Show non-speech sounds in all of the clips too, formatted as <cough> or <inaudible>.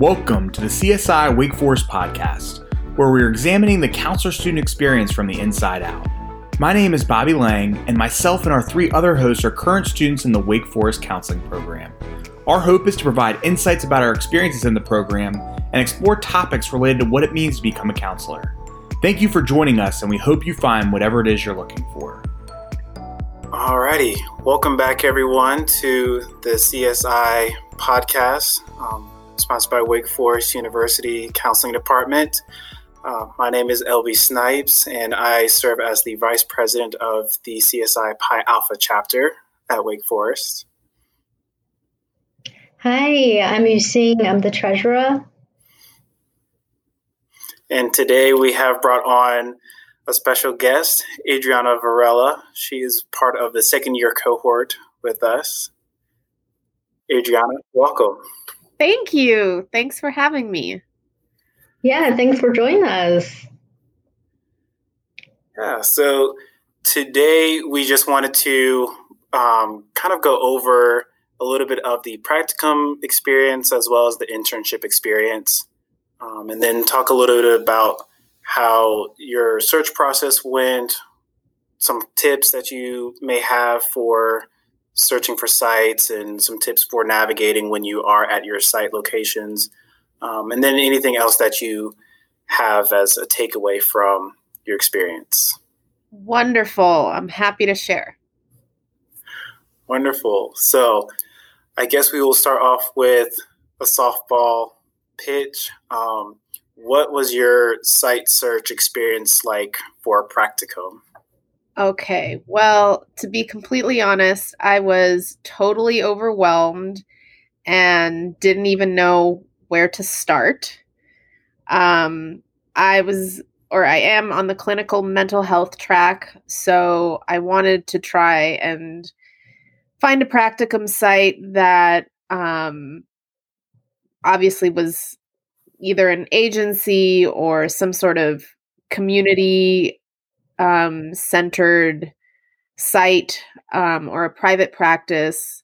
Welcome to the CSI Wake Forest podcast, where we're examining the counselor student experience from the inside out. My name is Bobby Lang, and myself and our three other hosts are current students in the Wake Forest Counseling Program. Our hope is to provide insights about our experiences in the program and explore topics related to what it means to become a counselor. Thank you for joining us, and we hope you find whatever it is you're looking for. Alrighty, welcome back everyone to the CSI podcast. Um, sponsored by Wake Forest University Counseling Department. Uh, my name is LB Snipes, and I serve as the Vice President of the CSI Pi Alpha chapter at Wake Forest. Hi, I'm Yusing. I'm the treasurer. And today we have brought on a special guest, Adriana Varela. She is part of the second year cohort with us. Adriana, welcome. Thank you. Thanks for having me. Yeah, thanks for joining us. Yeah, so today we just wanted to um, kind of go over a little bit of the practicum experience as well as the internship experience, um, and then talk a little bit about how your search process went, some tips that you may have for searching for sites and some tips for navigating when you are at your site locations, um, and then anything else that you have as a takeaway from your experience. Wonderful. I'm happy to share. Wonderful. So, I guess we will start off with a softball pitch. Um, what was your site search experience like for practicum? Okay. Well, to be completely honest, I was totally overwhelmed and didn't even know where to start. Um, I was, or I am on the clinical mental health track. So I wanted to try and find a practicum site that um, obviously was either an agency or some sort of community um, centered site um, or a private practice.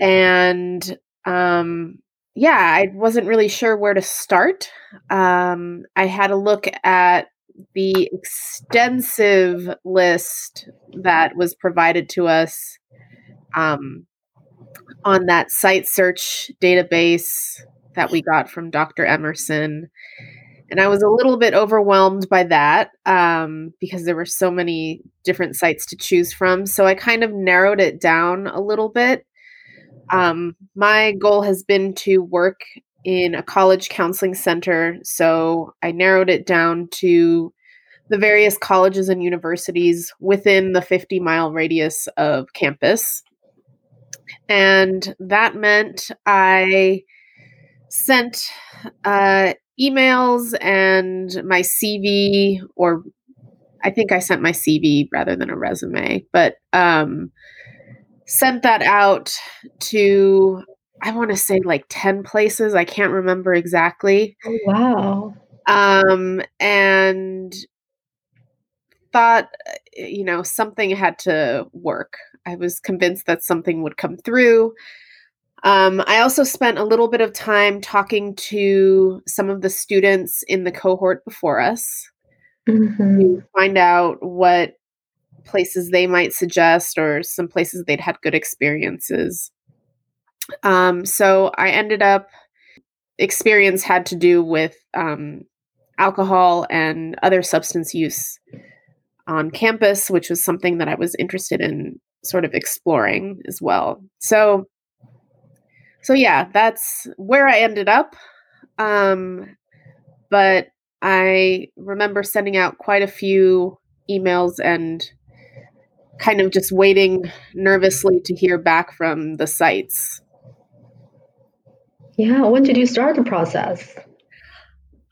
And um, yeah, I wasn't really sure where to start. Um, I had a look at the extensive list that was provided to us um, on that site search database that we got from Dr. Emerson and I was a little bit overwhelmed by that um, because there were so many different sites to choose from. So I kind of narrowed it down a little bit. Um, my goal has been to work in a college counseling center. So I narrowed it down to the various colleges and universities within the 50 mile radius of campus. And that meant I sent uh, emails and my CV, or I think I sent my CV rather than a resume, but um, sent that out to, I want to say like 10 places. I can't remember exactly. Oh, wow. Um, and thought, you know, something had to work. I was convinced that something would come through. Um, I also spent a little bit of time talking to some of the students in the cohort before us mm-hmm. to find out what places they might suggest or some places they'd had good experiences. Um, so I ended up, experience had to do with um, alcohol and other substance use on campus, which was something that I was interested in sort of exploring as well. So so yeah, that's where I ended up. Um, but I remember sending out quite a few emails and kind of just waiting nervously to hear back from the sites. Yeah, when did you start the process?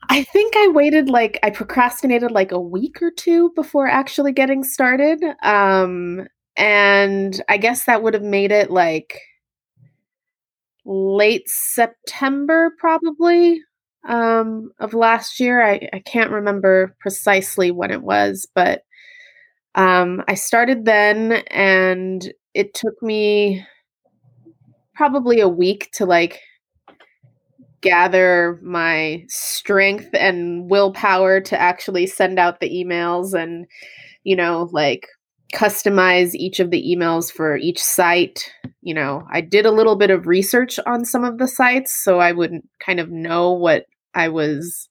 I think I waited like I procrastinated like a week or two before actually getting started. Um and I guess that would have made it like late September, probably um, of last year. I, I can't remember precisely when it was, but um, I started then, and it took me probably a week to like gather my strength and willpower to actually send out the emails and, you know, like customize each of the emails for each site. You know, I did a little bit of research on some of the sites so I would kind of know what I was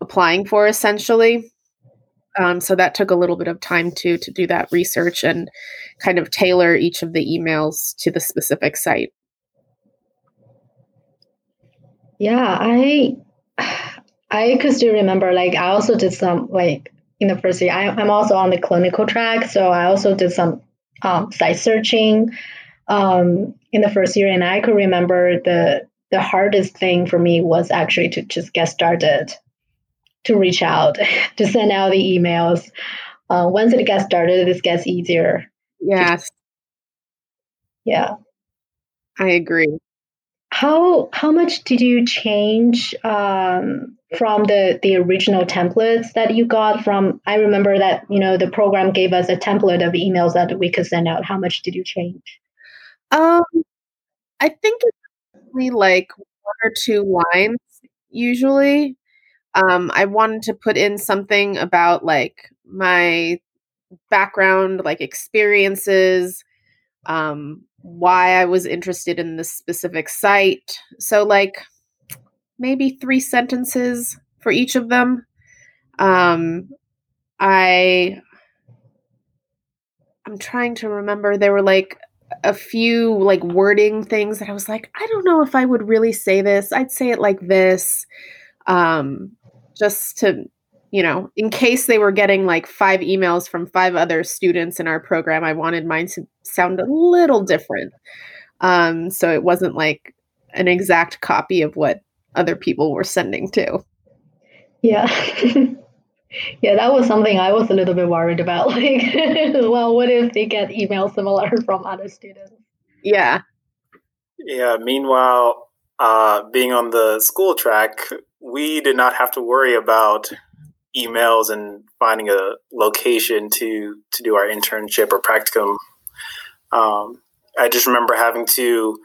applying for essentially. Um, so that took a little bit of time to to do that research and kind of tailor each of the emails to the specific site. Yeah, I <sighs> I could still remember like I also did some like in the first year. I, am also on the clinical track, so I also did some um, site searching um, in the first year, and I could remember the the hardest thing for me was actually to just get started, to reach out, <laughs> to send out the emails. Uh, once it gets started, this gets easier. Yes. Yeah. I agree. How how much did you change um, from the the original templates that you got from? I remember that you know the program gave us a template of emails that we could send out. How much did you change? Um, I think it's like one or two lines usually. Um, I wanted to put in something about like my background, like experiences, um, why I was interested in this specific site. So, like, maybe three sentences for each of them. Um, I I'm trying to remember. There were like a few like wording things that I was like, I don't know if I would really say this. I'd say it like this, um, just to you know, in case they were getting like five emails from five other students in our program, I wanted mine to sound a little different. Um, so it wasn't like an exact copy of what other people were sending to. Yeah. <laughs> yeah, that was something I was a little bit worried about. <laughs> Like, well, what if they get emails similar from other students? Yeah. Yeah. Meanwhile, uh, being on the school track, we did not have to worry about emails and finding a location to to do our internship or practicum. Um, I just remember having to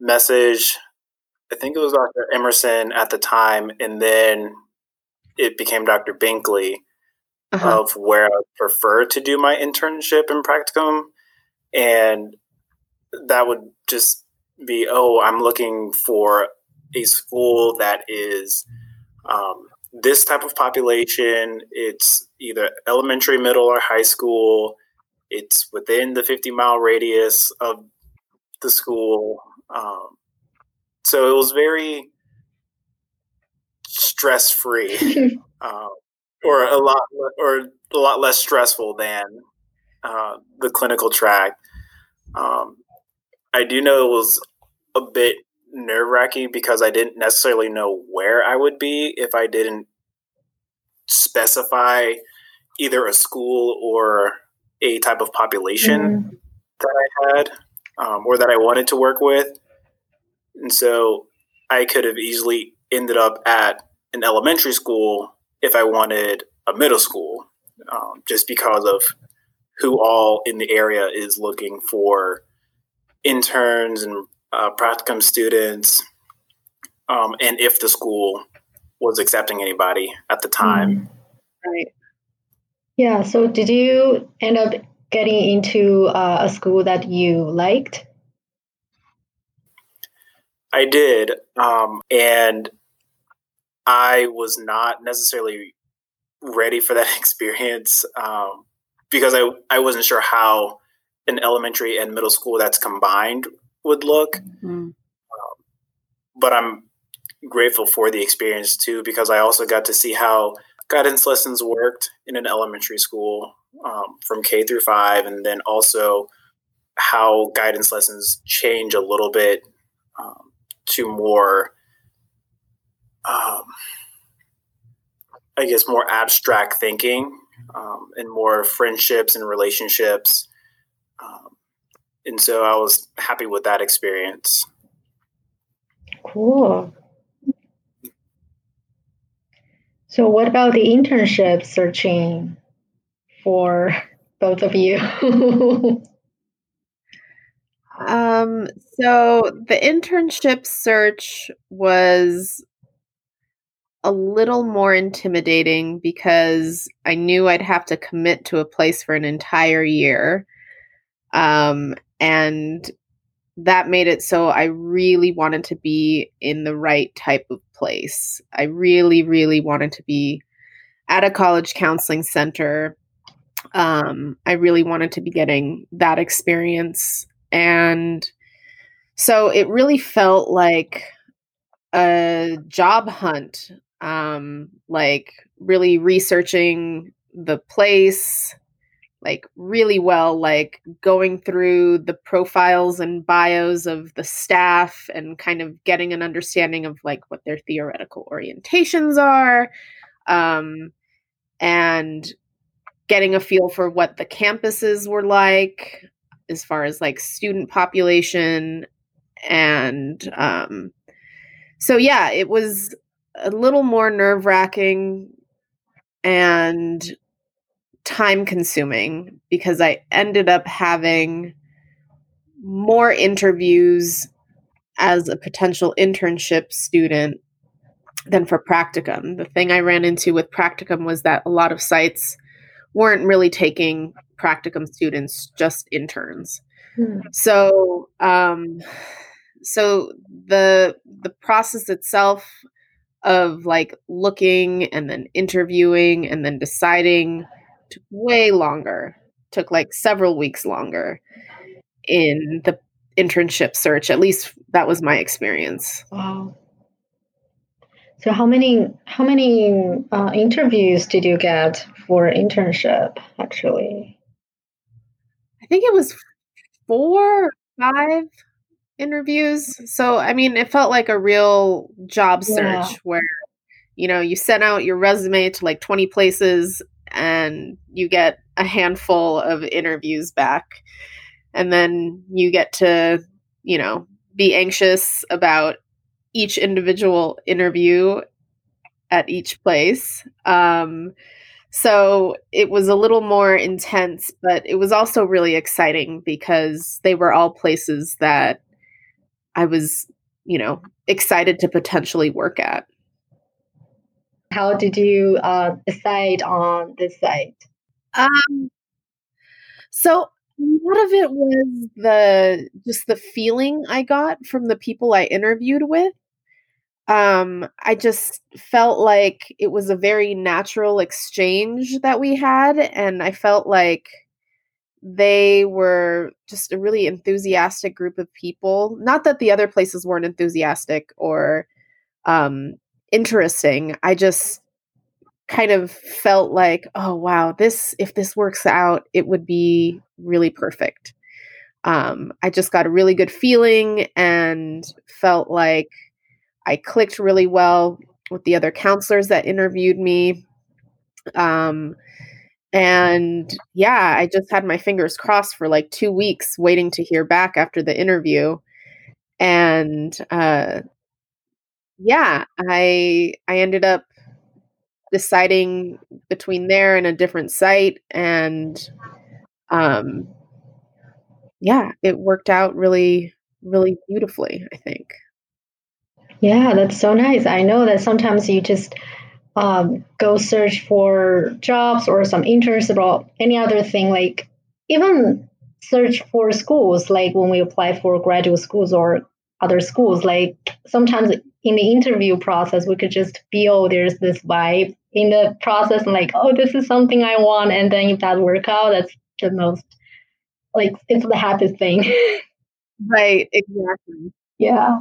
message. I think it was Dr. Emerson at the time, and then it became Dr. Binkley uh-huh. of where I prefer to do my internship and practicum, and that would just be, oh, I'm looking for a school that is um, this type of population, it's either elementary, middle, or high school. It's within the 50 mile radius of the school. Um, so it was very stress free, uh, <laughs> or a lot, or a lot less stressful than uh, the clinical track. Um, I do know it was a bit nerve wracking because I didn't necessarily know where I would be if I didn't specify either a school or a type of population mm-hmm. that I had um, or that I wanted to work with. And so I could have easily ended up at an elementary school if I wanted a middle school, um, just because of who all in the area is looking for interns and uh, practicum students, um, and if the school was accepting anybody at the time. Mm. Right. Yeah. So, did you end up getting into uh, a school that you liked? I did, um, and I was not necessarily ready for that <laughs> experience um, because I I wasn't sure how an elementary and middle school that's combined would look. Mm-hmm. Um, but I'm grateful for the experience too because I also got to see how guidance lessons worked in an elementary school um, from K through five, and then also how guidance lessons change a little bit um, to more, um, I guess, more abstract thinking um, and more friendships and relationships and so I was happy with that experience. Cool. So, what about the internship searching for both of you? <laughs> Um, so the internship search was a little more intimidating because I knew I'd have to commit to a place for an entire year. Um, and that made it so I really wanted to be in the right type of place. I really, really wanted to be at a college counseling center. Um, I really wanted to be getting that experience. And so it really felt like a job hunt, um, like really researching the place, like really well, like going through the profiles and bios of the staff and kind of getting an understanding of like what their theoretical orientations are. Um, and getting a feel for what the campuses were like as far as like student population and um, so yeah it was a little more nerve wracking and time consuming because I ended up having more interviews as a potential internship student than for practicum. The thing I ran into with practicum was that a lot of sites weren't really taking practicum students, just interns. Hmm. So, um, so the the process itself of like looking and then interviewing and then deciding took way longer. Took like several weeks longer in the internship search. At least that was my experience. Wow. So how many how many uh, interviews did you get for internship? Actually, I think it was four, five interviews. So I mean, it felt like a real job search yeah. where you know you sent out your resume to like twenty places and you get a handful of interviews back, and then you get to you know be anxious about each individual interview at each place. Um, so it was a little more intense, but it was also really exciting because they were all places that I was, you know, excited to potentially work at. How did you uh, decide on this site? Um, so a lot of it was the just the feeling I got from the people I interviewed with um, I just felt like it was a very natural exchange that we had. And I felt like they were just a really enthusiastic group of people. Not that the other places weren't enthusiastic or um, interesting. I just kind of felt like, oh, wow, this, if this works out, it would be really perfect. Um, I just got a really good feeling and felt like I clicked really well with the other counselors that interviewed me. Um, and yeah, I just had my fingers crossed for like two weeks waiting to hear back after the interview. And uh, yeah, I I ended up deciding between there and a different site and um yeah, it worked out really really beautifully, I think. Yeah, that's so nice. I know that sometimes you just um, go search for jobs or some internships or any other thing, like even search for schools, like when we apply for graduate schools or other schools, like sometimes in the interview process, we could just feel there's this vibe in the process, and like, oh, this is something I want. And then if that work out, that's the most, like, it's the happiest thing. <laughs> right, exactly. Yeah.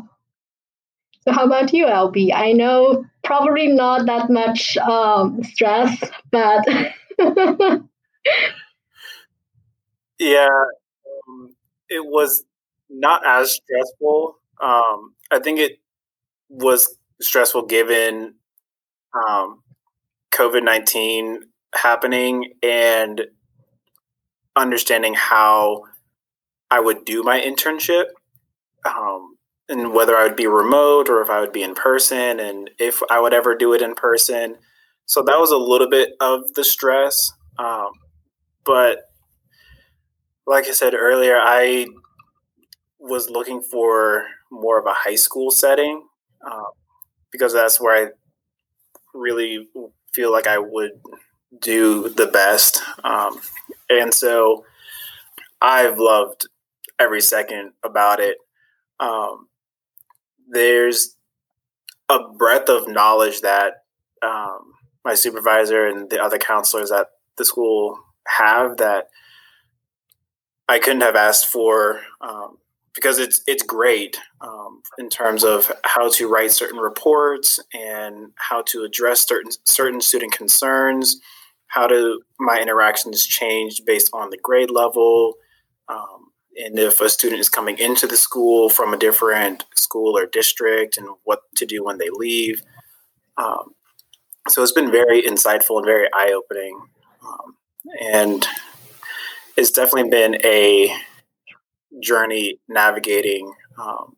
So, how about you, LB? I know probably not that much um, stress, but <laughs> yeah, um, it was not as stressful. Um, I think it was stressful given um, COVID nineteen happening and understanding how I would do my internship. Um, and whether I would be remote or if I would be in person and if I would ever do it in person. So that was a little bit of the stress. Um, but like I said earlier, I was looking for more of a high school setting uh, because that's where I really feel like I would do the best. Um, and so I've loved every second about it. Um, there's a breadth of knowledge that um, my supervisor and the other counselors at the school have that I couldn't have asked for um, because it's it's great um, in terms of how to write certain reports and how to address certain certain student concerns, how do my interactions change based on the grade level, um, and if a student is coming into the school from a different school or district, and what to do when they leave. Um, so it's been very insightful and very eye opening, um, and it's definitely been a journey navigating um,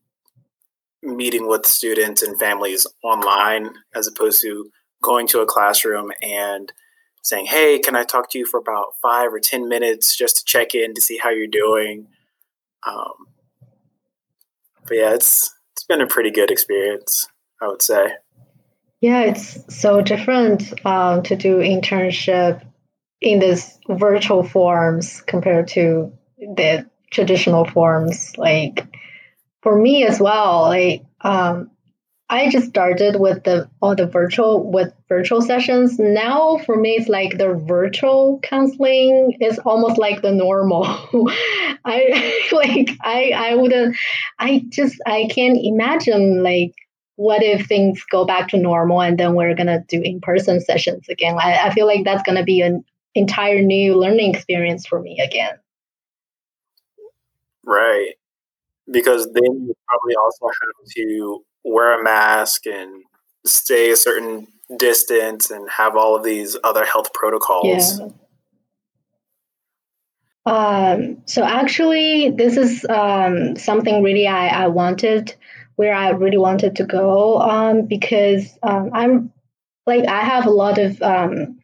meeting with students and families online as opposed to going to a classroom and saying, Hey, can I talk to you for about five or 10 minutes just to check in to see how you're doing? Um, but yeah, it's, it's been a pretty good experience, I would say. Yeah, it's so different um, to do internship in this virtual forms compared to the traditional forms. Like for me as well, like um, I just started with the all the virtual with virtual sessions. Now for me, it's like the virtual counseling is almost like the normal. <laughs> I <laughs> like I I wouldn't I just I can't imagine like what if things go back to normal and then we're gonna do in person sessions again. I, I feel like that's gonna be an entire new learning experience for me again. Right. Because then you probably also have to wear a mask and stay a certain distance and have all of these other health protocols. Yeah. Um, so actually, this is um, something really I, I wanted, where I really wanted to go um, because um, I'm like I have a lot of um,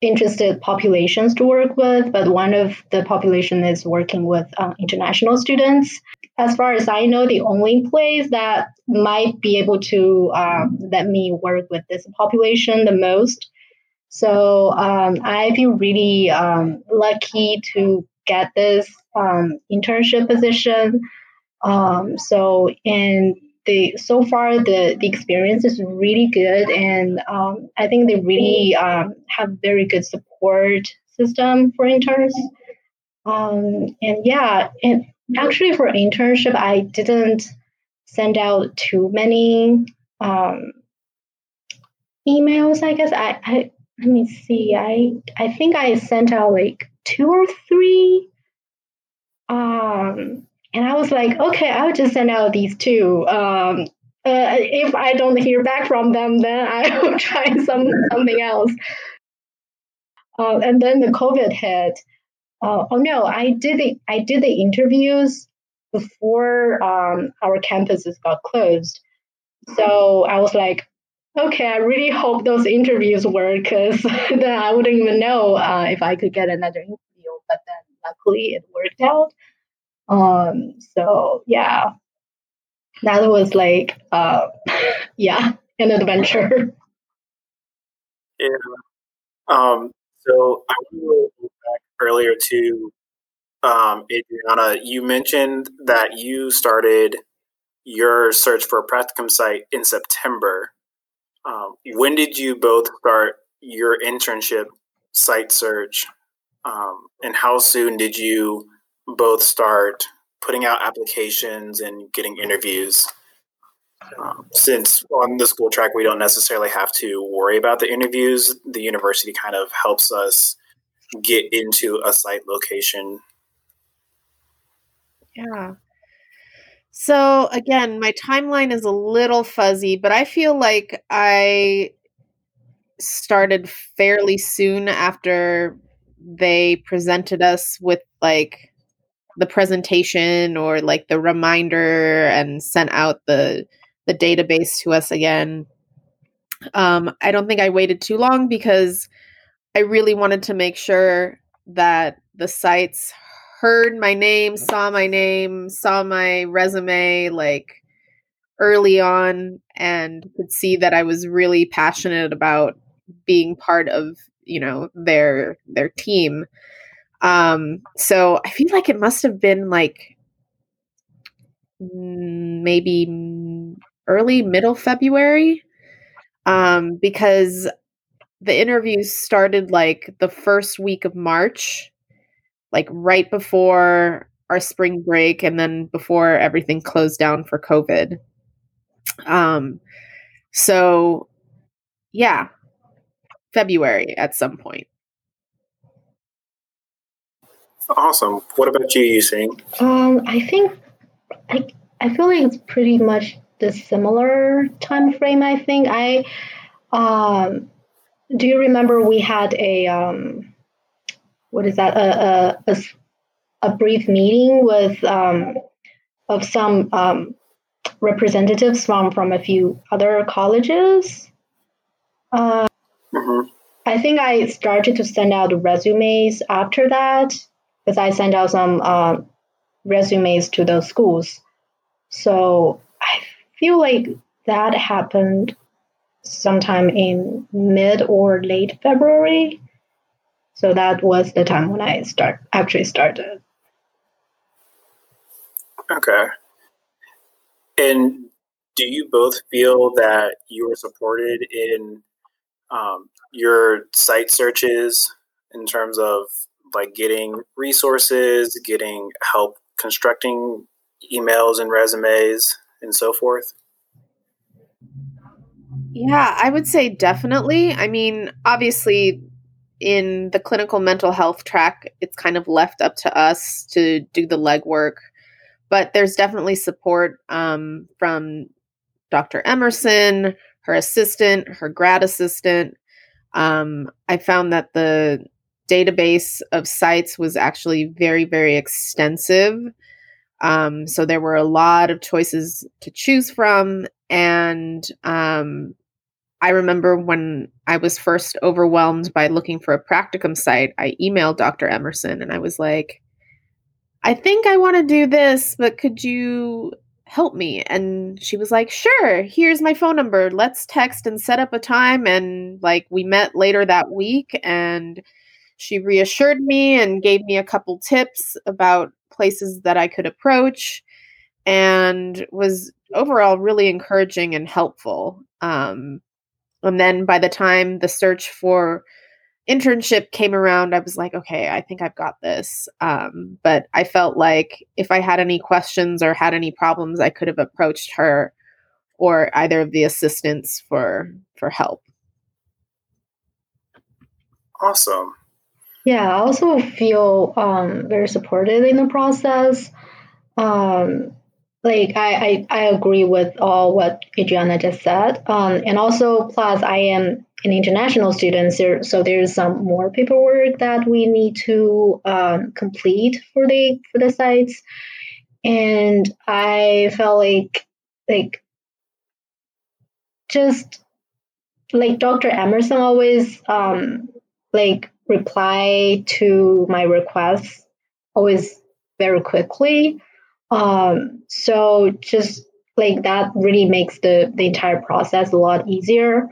interested populations to work with, but one of the population is working with uh, international students. As far as I know, the only place that might be able to um, let me work with this population the most. So um, I feel really um, lucky to get this um, internship position. Um, so in the so far the the experience is really good, and um, I think they really um, have very good support system for interns. Um, and yeah, and actually for internship, I didn't send out too many um, emails. I guess I, I let me see. I I think I sent out like two or three. Um, and I was like, okay, I'll just send out these two. Um, uh, if I don't hear back from them, then I <laughs> will try some something else. Uh, and then the COVID hit. Uh, oh no, I did the I did the interviews before um, our campuses got closed. So I was like, okay, I really hope those interviews work because <laughs> then I wouldn't even know uh, if I could get another interview. But then luckily it worked out. Um, so yeah, that was like, uh, <laughs> yeah, an adventure. Yeah. Um, so I want to go back earlier to um, Adriana. You mentioned that you started your search for a practicum site in September. Um, when did you both start your internship site search? Um, and how soon did you both start putting out applications and getting interviews. Um, since on the school track, we don't necessarily have to worry about the interviews, the university kind of helps us get into a site location. Yeah. So again, my timeline is a little fuzzy, but I feel like I started fairly soon after they presented us with like the presentation or like the reminder and sent out the the database to us again. Um, I don't think I waited too long because I really wanted to make sure that the sites heard my name, saw my name, saw my resume like early on and could see that I was really passionate about being part of, you know, their their team. Um so I feel like it must have been like maybe early middle February um because the interviews started like the first week of March like right before our spring break and then before everything closed down for COVID. Um, so yeah, February at some point. Awesome. What about you, Yusing? Um, I think I I feel like it's pretty much the similar time frame. I think I um, do you remember we had a um, what is that a a, a, a brief meeting with um, of some um, representatives from from a few other colleges. Uh, mm-hmm. I think I started to send out resumes after that because I sent out some uh, resumes to those schools. So I feel like that happened sometime in mid or late February. So that was the time when I start actually started. Okay. And do you both feel that you were supported in um, your site searches in terms of like getting resources, getting help constructing emails and resumes, and so forth? Yeah, I would say definitely. I mean, obviously, in the clinical mental health track, it's kind of left up to us to do the legwork but there's definitely support um, from Dr. Emerson, her assistant, her grad assistant. Um, I found that the database of sites was actually very, very extensive. Um, so there were a lot of choices to choose from. And um, I remember when I was first overwhelmed by looking for a practicum site, I emailed Dr. Emerson and I was like, I think I want to do this, but could you help me? And she was like, Sure, here's my phone number. Let's text and set up a time. And like, we met later that week, and she reassured me and gave me a couple tips about places that I could approach and was overall really encouraging and helpful. Um, and then by the time the search for internship came around, I was like, okay, I think I've got this. Um, but I felt like if I had any questions or had any problems, I could have approached her or either of the assistants for for help. Awesome. Yeah, I also feel um, very supported in the process. Um, like I, I, I agree with all what Adriana just said. Um, and also plus I am an international student, so there's some more paperwork that we need to um, complete for the for the sites. And I felt like like just like Dr. Emerson always um, like reply to my requests always very quickly um, so just like that really makes the, the entire process a lot easier.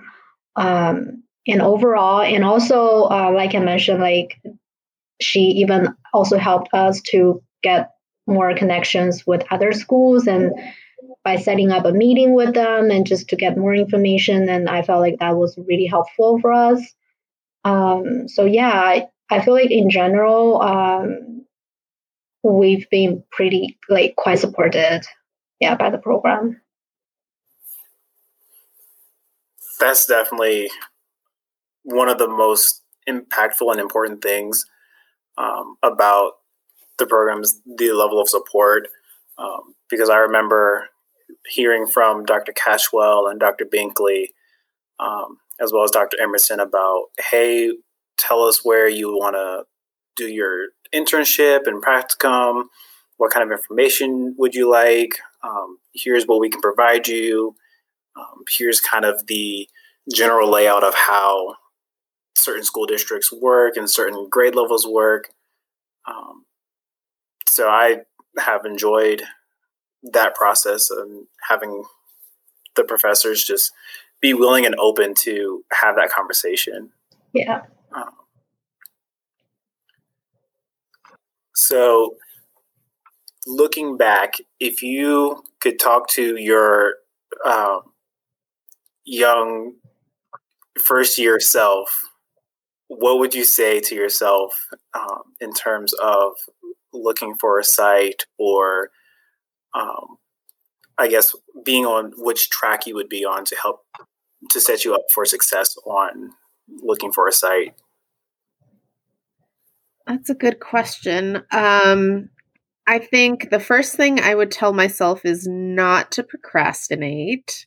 Um, and overall, and also, uh, like I mentioned, like she even also helped us to get more connections with other schools and by setting up a meeting with them and just to get more information. And I felt like that was really helpful for us. Um, so yeah, I, I feel like in general, um, we've been pretty like quite supported yeah by the program. That's definitely one of the most impactful and important things um, about the program's the level of support. Um, because i remember hearing from dr cashwell and dr binkley um, as well as dr emerson about hey tell us where you want to do your internship and practicum? What kind of information would you like? Um, here's what we can provide you. Um, here's kind of the general layout of how certain school districts work and certain grade levels work. Um, so I have enjoyed that process and having the professors just be willing and open to have that conversation. Yeah. Um, so, looking back, if you could talk to your um, young first year self, what would you say to yourself um, in terms of looking for a site or um, I guess being on which track you would be on to help to set you up for success on looking for a site? That's a good question. Um, I think the first thing I would tell myself is not to procrastinate,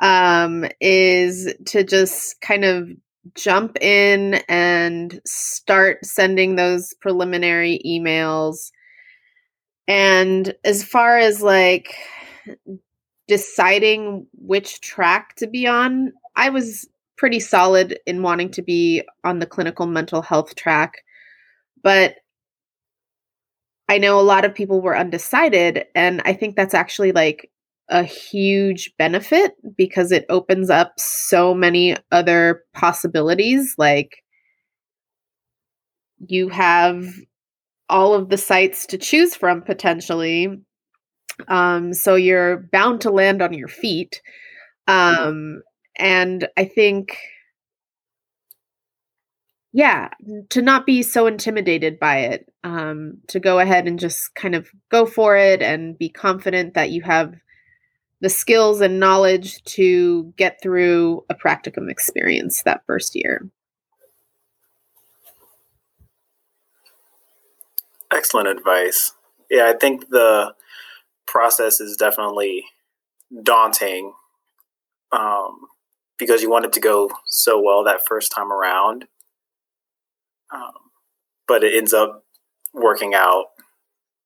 um, is to just kind of jump in and start sending those preliminary emails. And as far as like deciding which track to be on, I was pretty solid in wanting to be on the clinical mental health track. But I know a lot of people were undecided. And I think that's actually like a huge benefit because it opens up so many other possibilities. Like you have all of the sites to choose from potentially. Um, so you're bound to land on your feet. Um, and I think yeah to not be so intimidated by it um, to go ahead and just kind of go for it and be confident that you have the skills and knowledge to get through a practicum experience that first year excellent advice yeah i think the process is definitely daunting um, because you want it to go so well that first time around um, but it ends up working out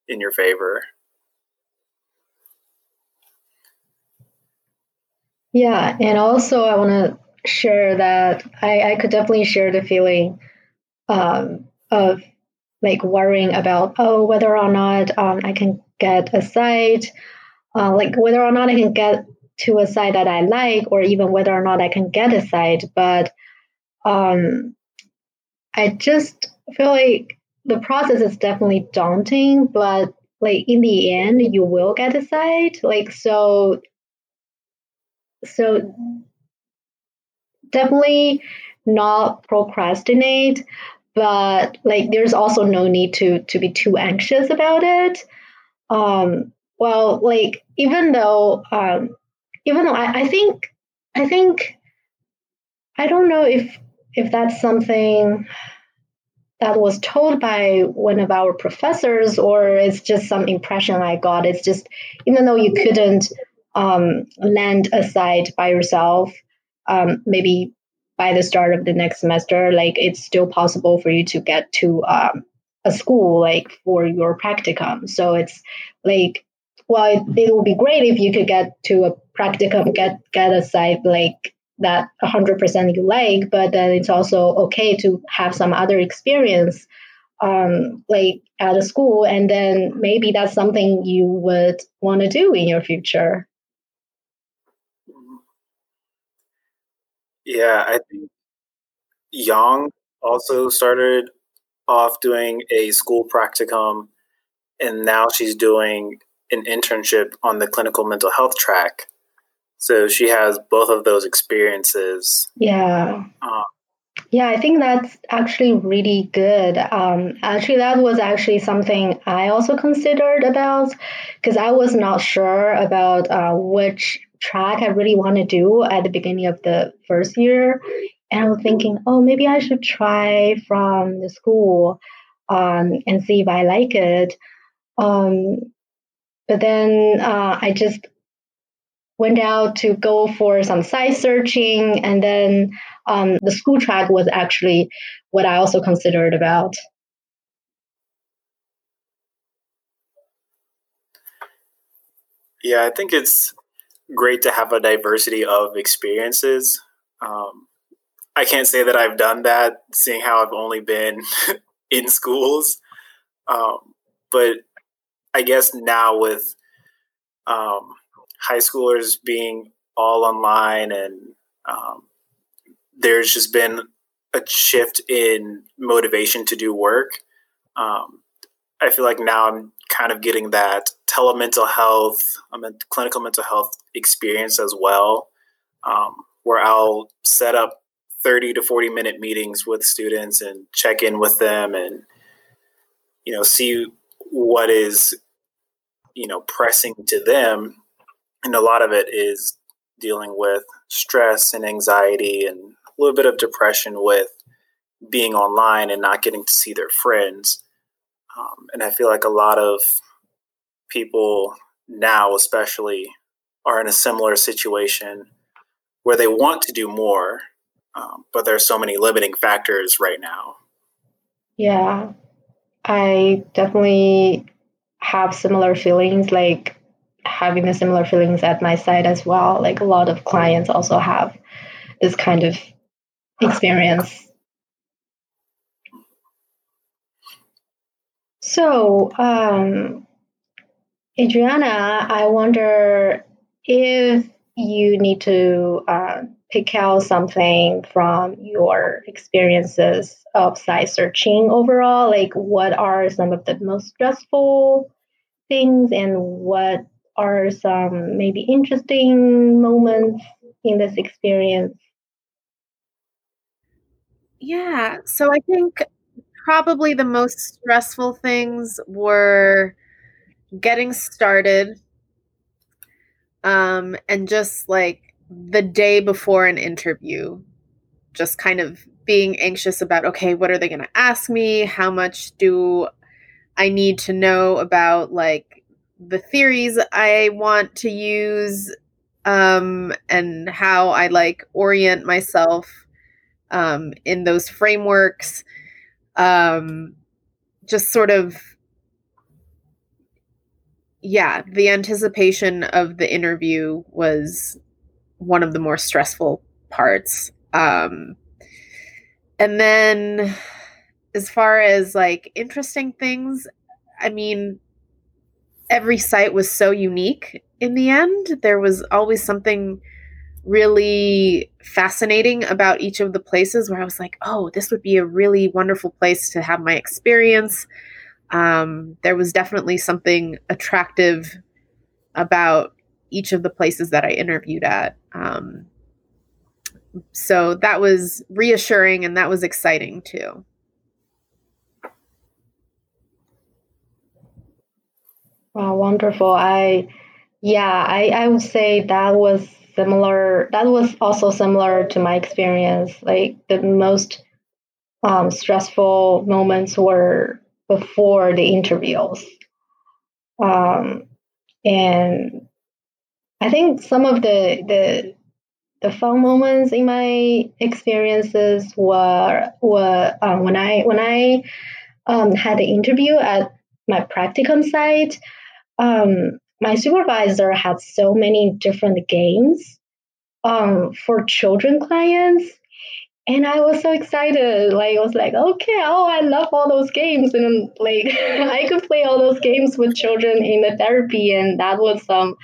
in your favor. Yeah, and also I want to share that I, I could definitely share the feeling um, of like worrying about oh whether or not um, I can get a site, uh, like whether or not I can get to a site that I like, or even whether or not I can get a site. But um, I just feel like the process is definitely daunting, but like in the end, you will get a site. Like so, so definitely not procrastinate, but like there's also no need to to be too anxious about it. Um, well, like even though um, even though I, I think I think I don't know if if that's something that was told by one of our professors or it's just some impression I got. It's just even though you couldn't um, land a site by yourself, um, maybe by the start of the next semester, like it's still possible for you to get to um, a school like for your practicum. So it's like, well, it, it would be great if you could get to a practicum, get get a site like that 100% you like, but then it's also okay to have some other experience um, like at a school, and then maybe that's something you would want to do in your future. Yeah, I think Yang also started off doing a school practicum, and now she's doing an internship on the clinical mental health track. So she has both of those experiences. Yeah. Uh, yeah, I think that's actually really good. Um, actually, that was actually something I also considered about because I was not sure about uh, which track I really want to do at the beginning of the first year. And I was thinking, oh, maybe I should try from the school um, and see if I like it. Um, but then uh, I just went out to go for some site searching, and then um, the school track was actually what I also considered about. Yeah, I think it's great to have a diversity of experiences. Um, I can't say that I've done that, seeing how I've only been <laughs> in schools. Um, but I guess now with um, high schoolers being all online and um, there's just been a shift in motivation to do work. Um, I feel like now I'm kind of getting that telemental health, I'm a clinical mental health experience as well, um, where I'll set up 30 to 40 minute meetings with students and check in with them and, you know, see what is, you know, pressing to them. And a lot of it is dealing with stress and anxiety and a little bit of depression with being online and not getting to see their friends. Um, and I feel like a lot of people now, especially, are in a similar situation where they want to do more, um, but there's so many limiting factors right now. Yeah, I definitely have similar feelings, like having the similar feelings at my side as well. Like a lot of clients also have this kind of experience. So, um, Adriana, I wonder if you need to uh, pick out something from your experiences of site searching overall. Like, what are some of the most stressful things, and what are some maybe interesting moments in this experience? Yeah, so I think probably the most stressful things were getting started um, and just like the day before an interview, just kind of being anxious about okay, what are they going to ask me? How much do I need to know about like the theories I want to use um, and how I like orient myself um, in those frameworks. Um, just sort of yeah, the anticipation of the interview was one of the more stressful parts. Um, and then, as far as like interesting things, I mean, every site was so unique in the end. There was always something really fascinating about each of the places where I was like, oh, this would be a really wonderful place to have my experience um, there was definitely something attractive about each of the places that I interviewed at. Um, so that was reassuring and that was exciting too. Wow, wonderful. I, yeah, I, I would say that was similar. That was also similar to my experience. Like the most um, stressful moments were before the interviews. Um, and I think some of the the the fun moments in my experiences were were um, when I when I um, had the interview at my practicum site. Um, my supervisor had so many different games um, for children clients and I was so excited. Like I was like, okay, oh, I love all those games, and like <laughs> I could play all those games with children in the therapy, and that was some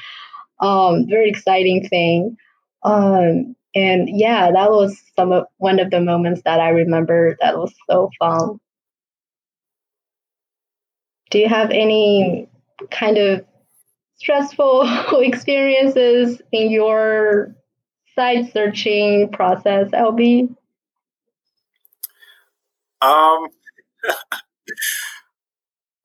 um, very exciting thing. Um, and yeah, that was some of one of the moments that I remember that was so fun. Do you have any kind of stressful <laughs> experiences in your site searching process, LB? Um, <laughs>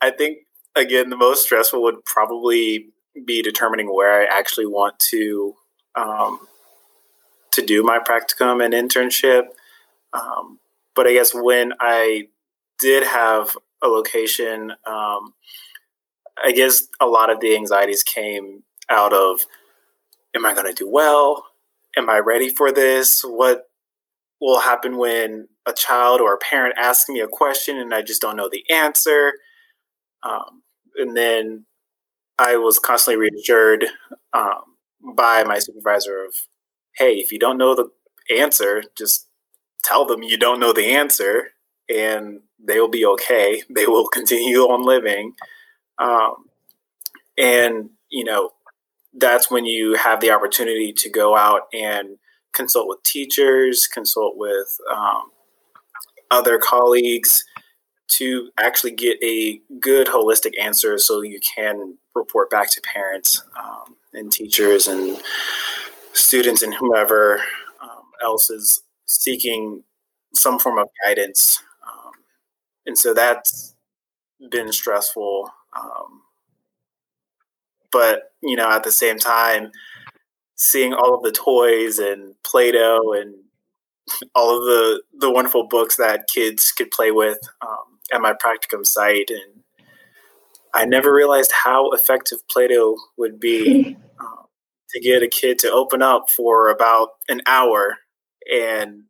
I think again the most stressful would probably be determining where I actually want to um, to do my practicum and internship. Um, but I guess when I did have a location, um, I guess a lot of the anxieties came out of: Am I going to do well? Am I ready for this? What will happen when a child or a parent asks me a question and I just don't know the answer. Um, and then I was constantly reassured um, by my supervisor of, hey, if you don't know the answer, just tell them you don't know the answer and they will be okay. <laughs> They will continue on living. Um, and you know that's when you have the opportunity to go out and consult with teachers, consult with um, other colleagues to actually get a good holistic answer so you can report back to parents um, and teachers and students and whomever um, else is seeking some form of guidance. Um, and so that's been stressful. Um, but, you know, at the same time, seeing all of the toys and Play-Doh and all of the the wonderful books that kids could play with um, at my practicum site, and I never realized how effective Play-Doh would be <laughs> um, to get a kid to open up for about an hour, and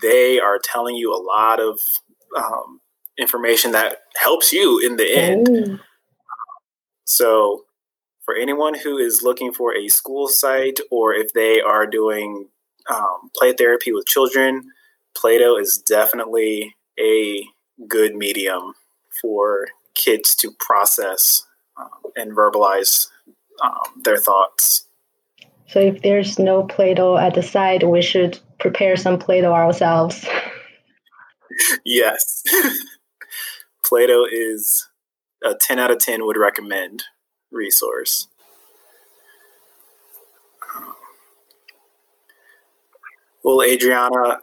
they are telling you a lot of um, information that helps you in the end. Ooh. So, for anyone who is looking for a school site, or if they are doing um, play therapy with children, Play-Doh is definitely a good medium for kids to process um, and verbalize um, their thoughts. So if there's no Play-Doh at the site, we should prepare some Play-Doh ourselves. <laughs> yes. <laughs> Play-Doh is a 10 out of 10 would recommend resource. Well, Adriana,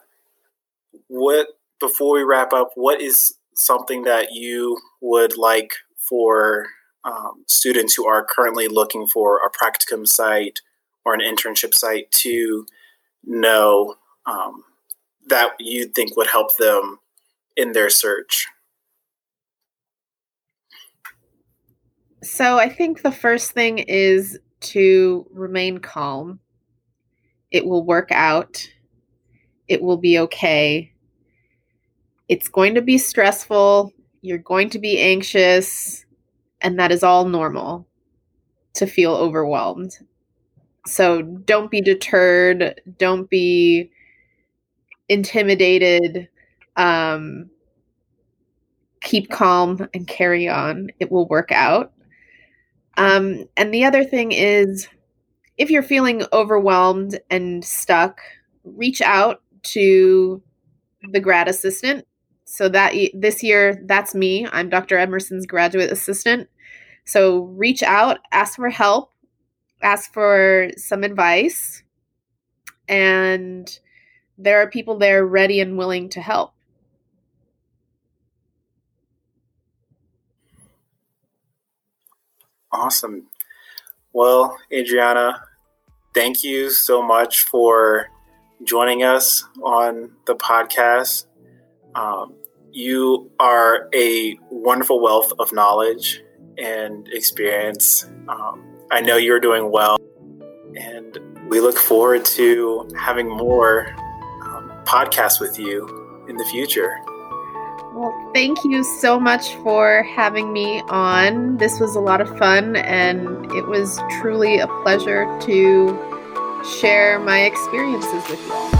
what before we wrap up, what is something that you would like for um, students who are currently looking for a practicum site or an internship site to know um, that you think would help them in their search? So, I think the first thing is to remain calm. It will work out it will be okay. It's going to be stressful. You're going to be anxious. And that is all normal to feel overwhelmed. So don't be deterred. Don't be intimidated. Um, keep calm and carry on. It will work out. Um, and the other thing is if you're feeling overwhelmed and stuck, reach out to the grad assistant. So that this year, that's me. I'm Dr. Emerson's graduate assistant. So reach out, ask for help, ask for some advice, and there are people there ready and willing to help. Awesome. Well, Adriana, thank you so much for joining us on the podcast. Um, you are a wonderful wealth of knowledge and experience. Um, I know you're doing well, and we look forward to having more um, podcasts with you in the future. Well, thank you so much for having me on. This was a lot of fun, and it was truly a pleasure to share my experiences with you all.